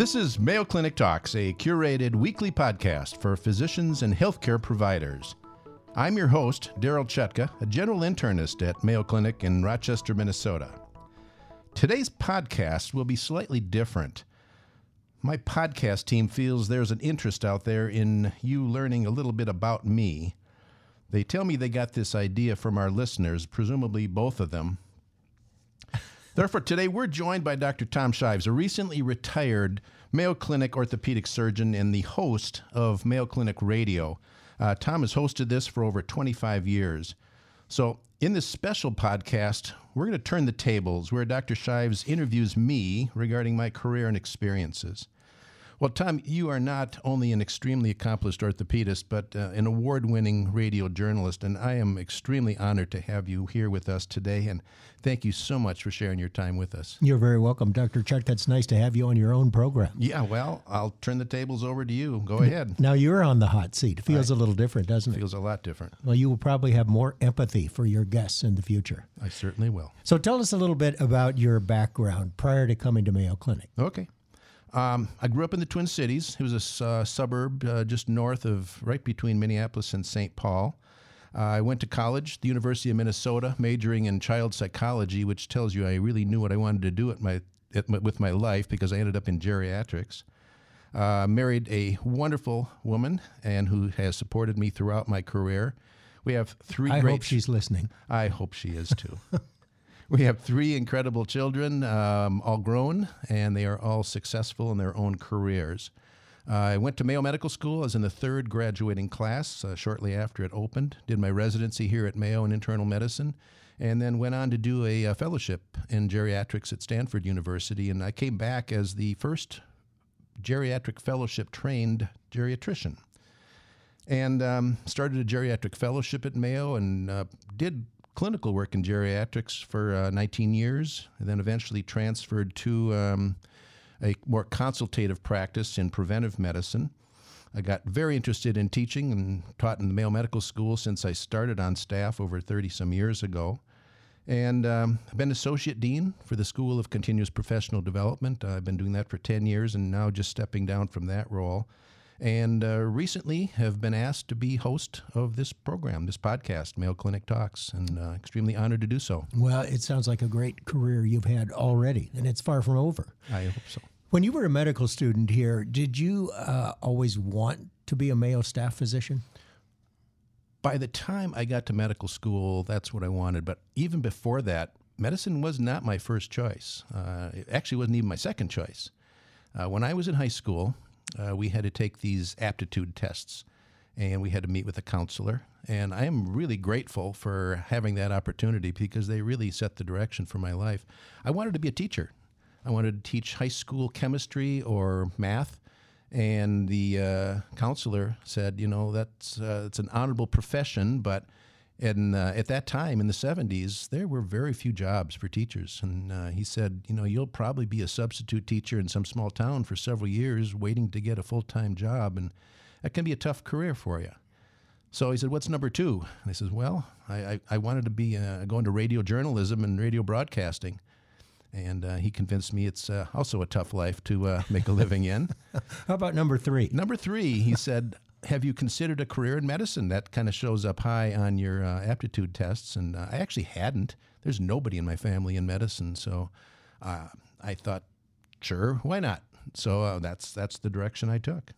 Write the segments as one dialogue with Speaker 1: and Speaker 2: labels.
Speaker 1: This is Mayo Clinic Talks, a curated weekly podcast for physicians and healthcare providers. I'm your host, Daryl Chutka, a general internist at Mayo Clinic in Rochester, Minnesota. Today's podcast will be slightly different. My podcast team feels there's an interest out there in you learning a little bit about me. They tell me they got this idea from our listeners, presumably both of them, Therefore, today we're joined by Dr. Tom Shives, a recently retired Mayo Clinic orthopedic surgeon and the host of Mayo Clinic Radio. Uh, Tom has hosted this for over 25 years. So, in this special podcast, we're going to turn the tables where Dr. Shives interviews me regarding my career and experiences. Well, Tom, you are not only an extremely accomplished orthopedist, but uh, an award winning radio journalist, and I am extremely honored to have you here with us today. And thank you so much for sharing your time with us.
Speaker 2: You're very welcome, Dr. Chuck. That's nice to have you on your own program.
Speaker 1: Yeah, well, I'll turn the tables over to you. Go ahead.
Speaker 2: Now you're on the hot seat. It feels a little different, doesn't it?
Speaker 1: Feels a lot different.
Speaker 2: Well, you will probably have more empathy for your guests in the future.
Speaker 1: I certainly will.
Speaker 2: So tell us a little bit about your background prior to coming to Mayo Clinic.
Speaker 1: Okay. Um, I grew up in the Twin Cities. It was a uh, suburb uh, just north of, right between Minneapolis and St. Paul. Uh, I went to college, the University of Minnesota, majoring in child psychology, which tells you I really knew what I wanted to do at my, at my with my life because I ended up in geriatrics. Uh, married a wonderful woman and who has supported me throughout my career. We have three.
Speaker 2: I
Speaker 1: great
Speaker 2: hope she's listening.
Speaker 1: I hope she is too. We have three incredible children, um, all grown, and they are all successful in their own careers. Uh, I went to Mayo Medical School. I was in the third graduating class uh, shortly after it opened. Did my residency here at Mayo in internal medicine, and then went on to do a, a fellowship in geriatrics at Stanford University. And I came back as the first geriatric fellowship trained geriatrician and um, started a geriatric fellowship at Mayo and uh, did clinical work in geriatrics for uh, 19 years, and then eventually transferred to um, a more consultative practice in preventive medicine. I got very interested in teaching and taught in the Mayo Medical School since I started on staff over 30 some years ago. And um, I've been associate dean for the School of Continuous Professional Development. I've been doing that for 10 years and now just stepping down from that role and uh, recently have been asked to be host of this program, this podcast, Mayo Clinic Talks, and uh, extremely honored to do so.
Speaker 2: Well, it sounds like a great career you've had already, and it's far from over.
Speaker 1: I hope so.
Speaker 2: When you were a medical student here, did you uh, always want to be a Mayo staff physician?
Speaker 1: By the time I got to medical school, that's what I wanted. But even before that, medicine was not my first choice. Uh, it actually wasn't even my second choice. Uh, when I was in high school, uh, we had to take these aptitude tests and we had to meet with a counselor. And I am really grateful for having that opportunity because they really set the direction for my life. I wanted to be a teacher. I wanted to teach high school chemistry or math. And the uh, counselor said, you know, that's uh, it's an honorable profession, but and uh, at that time in the 70s, there were very few jobs for teachers. And uh, he said, you know, you'll probably be a substitute teacher in some small town for several years waiting to get a full time job. And that can be a tough career for you. So he said, what's number two? And I said, well, I, I, I wanted to be uh, going to radio journalism and radio broadcasting. And uh, he convinced me it's uh, also a tough life to uh, make a living in.
Speaker 2: How about number three?
Speaker 1: Number three, he said, have you considered a career in medicine? That kind of shows up high on your uh, aptitude tests. And uh, I actually hadn't. There's nobody in my family in medicine. So uh, I thought, sure, why not? So uh, that's, that's the direction I took.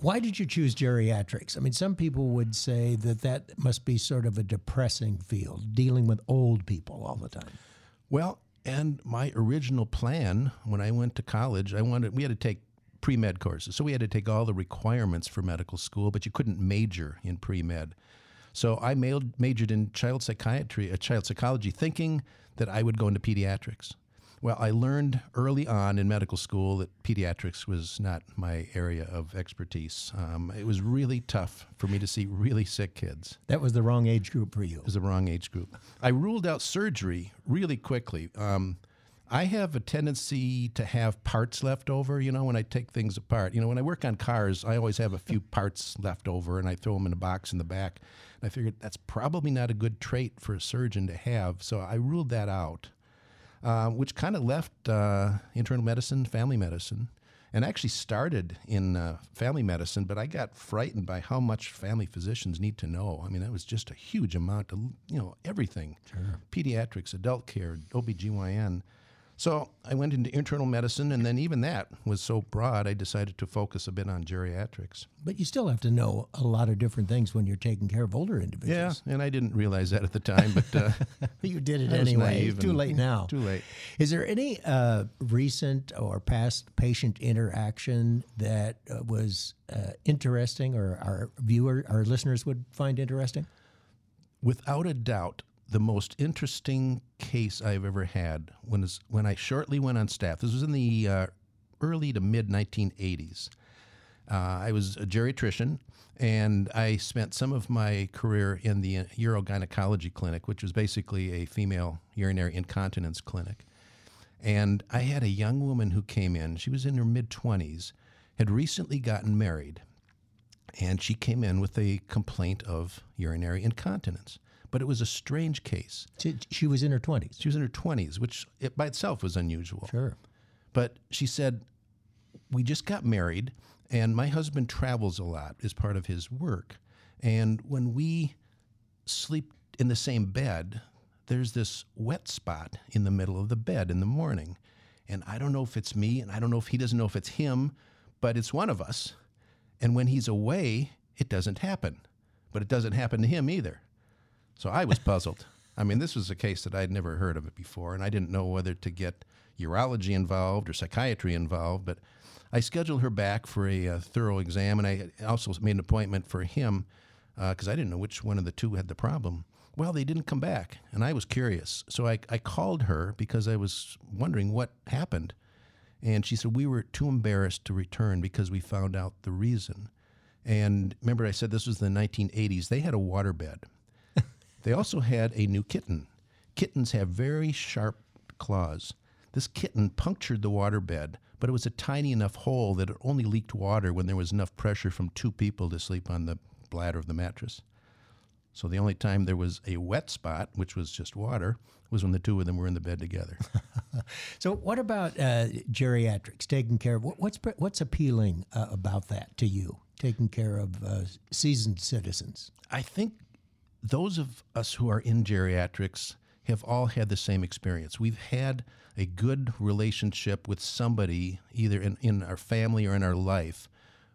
Speaker 2: Why did you choose geriatrics? I mean, some people would say that that must be sort of a depressing field, dealing with old people all the time.
Speaker 1: Well, and my original plan when I went to college, I wanted we had to take pre med courses. So we had to take all the requirements for medical school, but you couldn't major in pre med. So I majored in child psychiatry, uh, child psychology, thinking that I would go into pediatrics. Well, I learned early on in medical school that pediatrics was not my area of expertise. Um, it was really tough for me to see really sick kids.
Speaker 2: That was the wrong age group for you.
Speaker 1: It was the wrong age group. I ruled out surgery really quickly. Um, I have a tendency to have parts left over, you know, when I take things apart. You know, when I work on cars, I always have a few parts left over and I throw them in a box in the back. And I figured that's probably not a good trait for a surgeon to have. So I ruled that out, uh, which kind of left uh, internal medicine, family medicine, and actually started in uh, family medicine, but I got frightened by how much family physicians need to know. I mean, that was just a huge amount of, you know, everything sure. pediatrics, adult care, OBGYN. So I went into internal medicine, and then even that was so broad, I decided to focus a bit on geriatrics.
Speaker 2: But you still have to know a lot of different things when you're taking care of older individuals.
Speaker 1: Yeah, and I didn't realize that at the time, but uh,
Speaker 2: you did it anyway. Too late now.
Speaker 1: Too late.
Speaker 2: Is there any uh, recent or past patient interaction that uh, was uh, interesting, or our viewer, our listeners would find interesting?
Speaker 1: Without a doubt, the most interesting case I've ever had when, when I shortly went on staff. This was in the uh, early to mid 1980s. Uh, I was a geriatrician, and I spent some of my career in the urogynecology clinic, which was basically a female urinary incontinence clinic. And I had a young woman who came in. She was in her mid 20s, had recently gotten married, and she came in with a complaint of urinary incontinence but it was a strange case.
Speaker 2: She, she was in her 20s.
Speaker 1: She was in her 20s, which it by itself was unusual.
Speaker 2: Sure.
Speaker 1: But she said, We just got married, and my husband travels a lot as part of his work. And when we sleep in the same bed, there's this wet spot in the middle of the bed in the morning. And I don't know if it's me, and I don't know if he doesn't know if it's him, but it's one of us. And when he's away, it doesn't happen. But it doesn't happen to him either. So I was puzzled. I mean, this was a case that I'd never heard of it before, and I didn't know whether to get urology involved or psychiatry involved. But I scheduled her back for a, uh, thorough exam, and I also made an appointment for him because uh, I didn't know which one of the two had the problem. Well, they didn't come back, and I was curious. So I, I called her because I was wondering what happened. And she said, We were too embarrassed to return because we found out the reason. And remember, I said this was the 1980s. They had a waterbed. They also had a new kitten. Kittens have very sharp claws. This kitten punctured the waterbed, but it was a tiny enough hole that it only leaked water when there was enough pressure from two people to sleep on the bladder of the mattress. So the only time there was a wet spot, which was just water, was when the two of them were in the bed together.
Speaker 2: so what about uh, geriatrics, taking care of what's what's appealing uh, about that to you, taking care of uh, seasoned citizens?
Speaker 1: I think those of us who are in geriatrics have all had the same experience. We've had a good relationship with somebody, either in, in our family or in our life,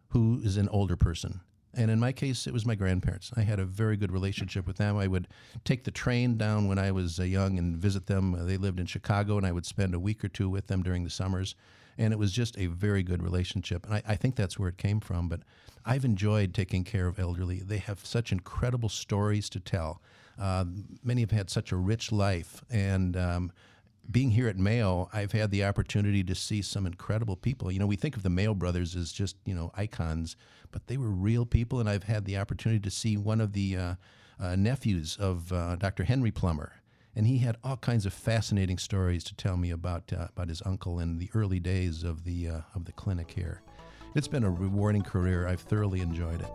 Speaker 1: who is an older person. And in my case, it was my grandparents. I had a very good relationship with them. I would take the train down when I was uh, young and visit them. They lived in Chicago, and I would spend a week or two with them during the summers. And it was just a very good relationship. And I, I think that's where it came from. But I've enjoyed taking care of elderly. They have such incredible stories to tell. Uh, many have had such a rich life. And um, being here at Mayo, I've had the opportunity to see some incredible people. You know, we think of the Mayo brothers as just, you know, icons, but they were real people. And I've had the opportunity to see one of the uh, uh, nephews of uh, Dr. Henry Plummer. And he had all kinds of fascinating stories to tell me about uh, about his uncle in the early days of the uh, of the clinic here. It's been a rewarding career. I've thoroughly enjoyed it.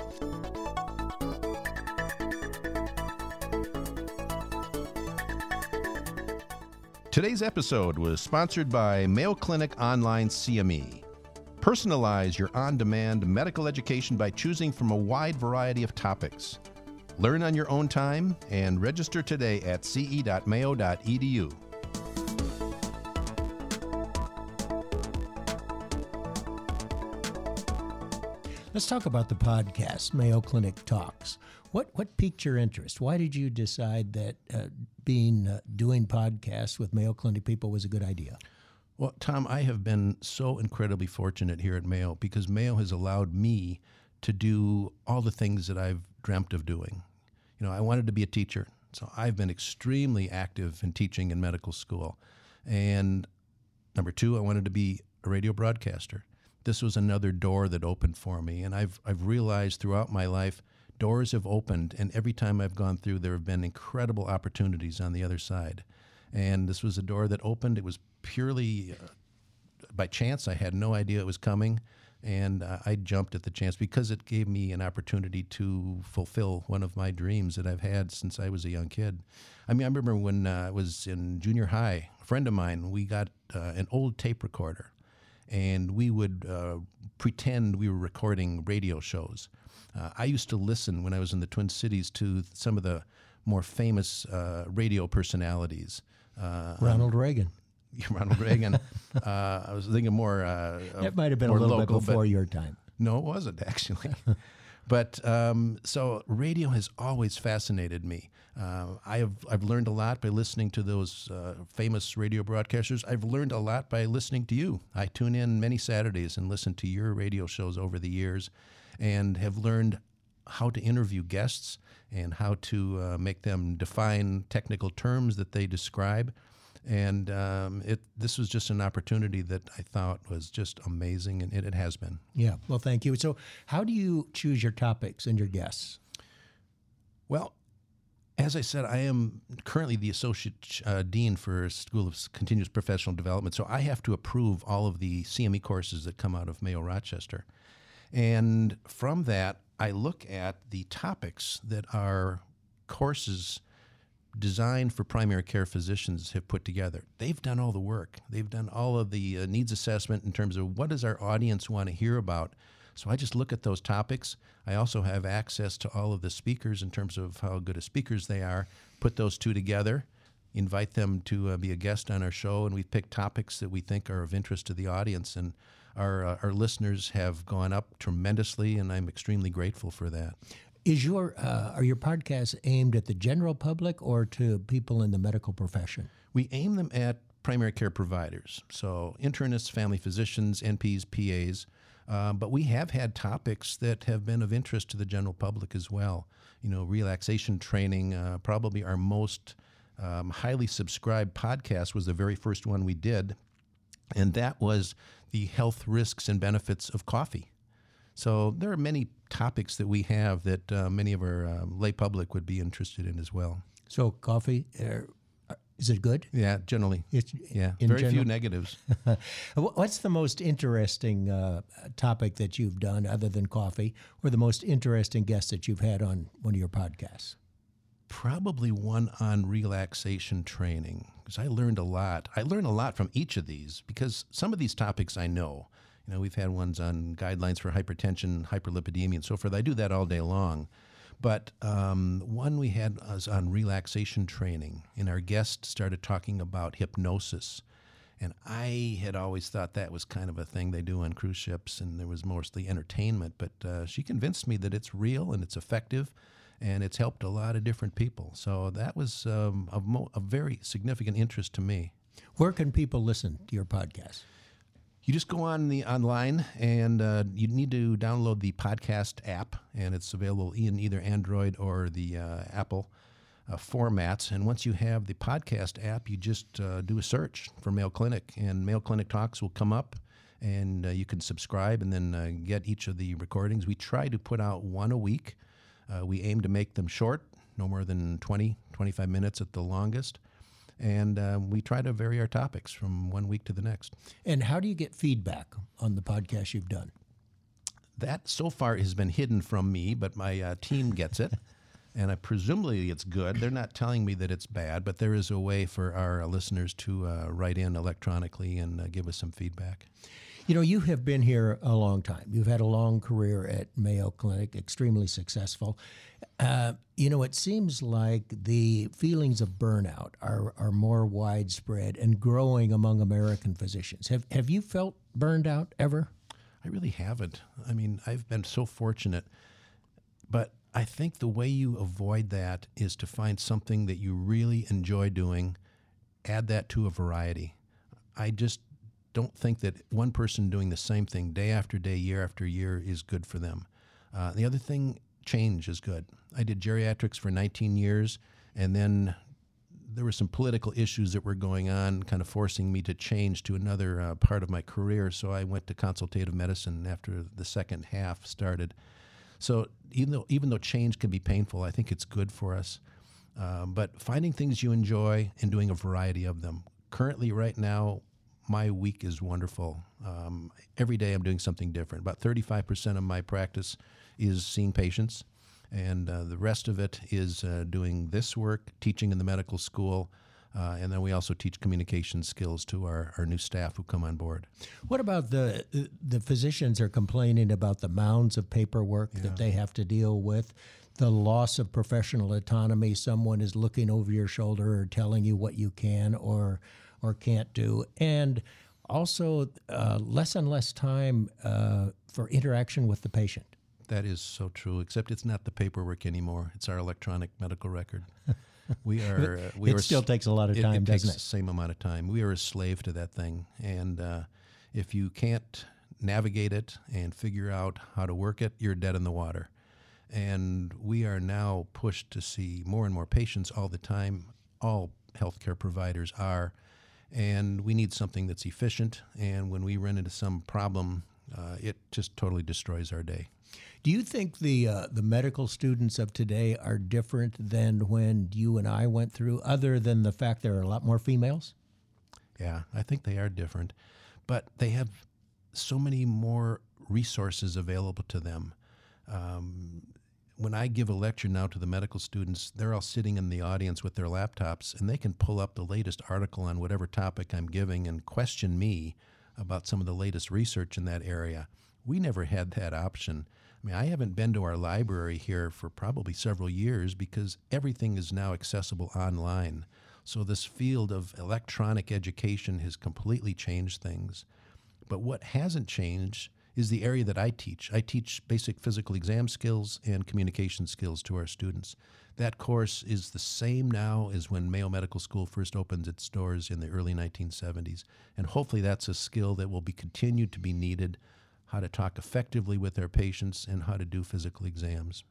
Speaker 1: Today's episode was sponsored by Mayo Clinic Online CME. Personalize your on demand medical education by choosing from a wide variety of topics. Learn on your own time and register today at ce.mayo.edu.
Speaker 2: Let's talk about the podcast, Mayo Clinic Talks. What what piqued your interest? Why did you decide that uh, being uh, doing podcasts with Mayo Clinic people was a good idea?
Speaker 1: Well, Tom, I have been so incredibly fortunate here at Mayo because Mayo has allowed me to do all the things that I've dreamt of doing. You know, I wanted to be a teacher, so I've been extremely active in teaching in medical school. And number two, I wanted to be a radio broadcaster this was another door that opened for me. And I've, I've realized throughout my life, doors have opened, and every time I've gone through, there have been incredible opportunities on the other side. And this was a door that opened. It was purely uh, by chance. I had no idea it was coming. And uh, I jumped at the chance because it gave me an opportunity to fulfill one of my dreams that I've had since I was a young kid. I mean, I remember when uh, I was in junior high, a friend of mine, we got uh, an old tape recorder and we would uh, pretend we were recording radio shows. Uh, I used to listen when I was in the Twin Cities to some of the more famous radio personalities. Uh,
Speaker 2: Ronald Reagan.
Speaker 1: Ronald Reagan. Uh, I was thinking more. Uh,
Speaker 2: That might have been a little
Speaker 1: local,
Speaker 2: bit before your time.
Speaker 1: no, it wasn't actually. but um, so radio has always fascinated me. Uh, I have I've learned a lot by listening to those uh, famous radio broadcasters. I've learned a lot by listening to you. I tune in many Saturdays and listen to your radio shows over the years, and have learned how to interview guests and how to uh, make them define technical terms that they describe. And um, it this was just an opportunity that I thought was just amazing, and it, it has been.
Speaker 2: Yeah. Well, thank you. So, how do you choose your topics and your guests?
Speaker 1: Well, as I said, I am currently the associate uh, dean for School of Continuous Professional Development, so I have to approve all of the CME courses that come out of Mayo Rochester. And from that, I look at the topics that our courses designed for primary care physicians have put together. They've done all the work. They've done all of the uh, needs assessment in terms of what does our audience want to hear about. So I just look at those topics. I also have access to all of the speakers in terms of how good of speakers they are. Put those two together, invite them to uh, be a guest on our show, and we pick topics that we think are of interest to the audience. And our uh, our listeners have gone up tremendously, and I'm extremely grateful for that.
Speaker 2: Is your uh, are your podcasts aimed at the general public or to people in the medical profession?
Speaker 1: We aim them at primary care providers, so internists, family physicians, NPs, PAs. Uh, but we have had topics that have been of interest to the general public as well. You know, relaxation training, uh, probably our most um, highly subscribed podcast was the very first one we did, and that was the health risks and benefits of coffee. So there are many topics that we have that uh, many of our uh, lay public would be interested in as well.
Speaker 2: So, coffee uh, is it good?
Speaker 1: Yeah, generally.
Speaker 2: It's,
Speaker 1: Yeah, very
Speaker 2: general?
Speaker 1: few negatives.
Speaker 2: What's the most interesting uh, topic that you've done other than coffee, or the most interesting guest that you've had on one of your podcasts?
Speaker 1: Probably one on relaxation training because I learned a lot. I learned a lot from each of these because some of these topics I know. You know, we've had ones on guidelines for hypertension, hyperlipidemia, and so forth. I do that all day long. But um, one we had was on relaxation training, and our guest started talking about hypnosis. And I had always thought that was kind of a thing they do on cruise ships, and there was mostly entertainment. But uh, she convinced me that it's real and it's effective, and it's helped a lot of different people. So that was um, of mo- a very significant interest to me.
Speaker 2: Where can people listen to your podcast?
Speaker 1: You just go on the online, and uh, you need to download the podcast app, and it's available in either Android or the uh, Apple uh, formats. And once you have the podcast app, you just uh, do a search for Mayo Clinic, and Mayo Clinic Talks will come up, and uh, you can subscribe and then uh, get each of the recordings. We try to put out one a week. We aim to make them short, no more than 20, 25 minutes at the longest. And uh, we try to vary our topics from one week to the next.
Speaker 2: And how do you get feedback on the podcast you've done?
Speaker 1: That so far has been hidden from me, but my uh, team gets it. And I presumably it's good. They're not telling me that it's bad, but there is a way for our listeners to uh, write in electronically and uh, give us some feedback.
Speaker 2: You know, you have been here a long time. You've had a long career at Mayo Clinic, extremely successful. Uh, you know, it seems like the feelings of burnout are, are more widespread and growing among American physicians. Have, have you felt burned out ever?
Speaker 1: I really haven't. I mean, I've been so fortunate, but I think the way you avoid that is to find something that you really enjoy doing, add that to a variety. I just don't think that one person doing the same thing day after day, year after year is good for them. Uh, the other thing, change is good. I did geriatrics for 19 years, and then there were some political issues that were going on, kind of forcing me to change to another uh, part of my career. So I went to consultative medicine after the second half started. So even though even though change can be painful, I think it's good for us. Uh, but finding things you enjoy and doing a variety of them. Currently, right now, my week is wonderful. Um, every day I'm doing something different. About 35% of my practice is seeing patients, and uh, the rest of it is uh, doing this work, teaching in the medical school. Uh, and then we also teach communication skills to our, our new staff who come on board.
Speaker 2: What about the the physicians are complaining about the mounds of paperwork yeah. that they have to deal with, the loss of professional autonomy. Someone is looking over your shoulder or telling you what you can or or can't do, and also uh, less and less time uh, for interaction with the patient.
Speaker 1: That is so true. Except it's not the paperwork anymore; it's our electronic medical record. we are. Uh, we
Speaker 2: it are, still takes a lot of time,
Speaker 1: it, it
Speaker 2: doesn't
Speaker 1: takes
Speaker 2: it?
Speaker 1: The same amount of time. We are a slave to that thing, and uh, if you can't navigate it and figure out how to work it, you're dead in the water. And we are now pushed to see more and more patients all the time. All healthcare providers are, and we need something that's efficient. And when we run into some problem, uh, it just totally destroys our day.
Speaker 2: Do you think the uh, the medical students of today are different than when you and I went through, other than the fact there are a lot more females?
Speaker 1: Yeah, I think they are different, but they have so many more resources available to them. Um, when I give a lecture now to the medical students, they're all sitting in the audience with their laptops and they can pull up the latest article on whatever topic I'm giving and question me about some of the latest research in that area. We never had that option. I mean, I haven't been to our library here for probably several years because everything is now accessible online. So, this field of electronic education has completely changed things. But what hasn't changed is the area that I teach. I teach basic physical exam skills and communication skills to our students. That course is the same now as when Mayo Medical School first opened its doors in the early 1970s. And hopefully, that's a skill that will be continued to be needed how to talk effectively with their patients, and how to do physical exams.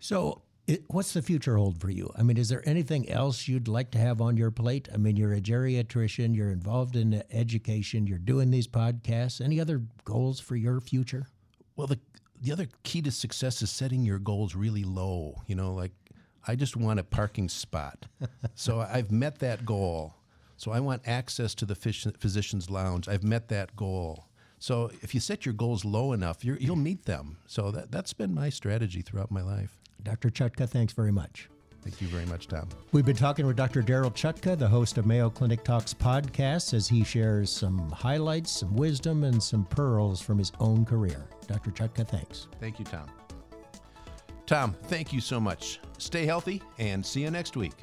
Speaker 2: So, it, what's the future hold for you? I mean, is there anything else you'd like to have on your plate? I mean, you're a geriatrician, you're involved in education, you're doing these podcasts. Any other goals for your future?
Speaker 1: Well, the the other key to success is setting your goals really low. You know, like I just want a parking spot. so I've met that goal. So I want access to the physician's lounge. I've met that goal. So if you set your goals low enough, you will meet them. So that, that's been my strategy throughout my life.
Speaker 2: Dr. Chutka, thanks very much.
Speaker 1: Thank you very much, Tom.
Speaker 2: We've been talking with Dr. Daryl Chutka, the host of Mayo Clinic Talks podcast, as he shares some highlights, some wisdom, and some pearls from his own career. Dr. Chutka, thanks.
Speaker 1: Thank you, Tom. Tom, thank you so much. Stay healthy and see you next week.